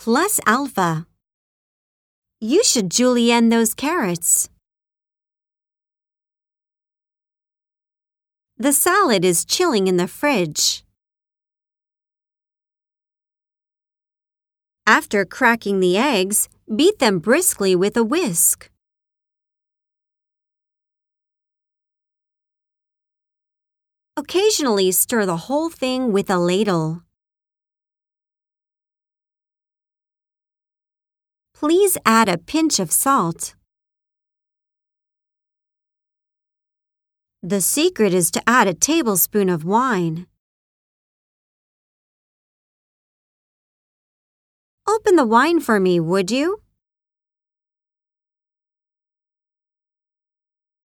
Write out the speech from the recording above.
plus alpha. You should julienne those carrots. The salad is chilling in the fridge. After cracking the eggs, beat them briskly with a whisk. Occasionally stir the whole thing with a ladle. Please add a pinch of salt. The secret is to add a tablespoon of wine. Open the wine for me, would you?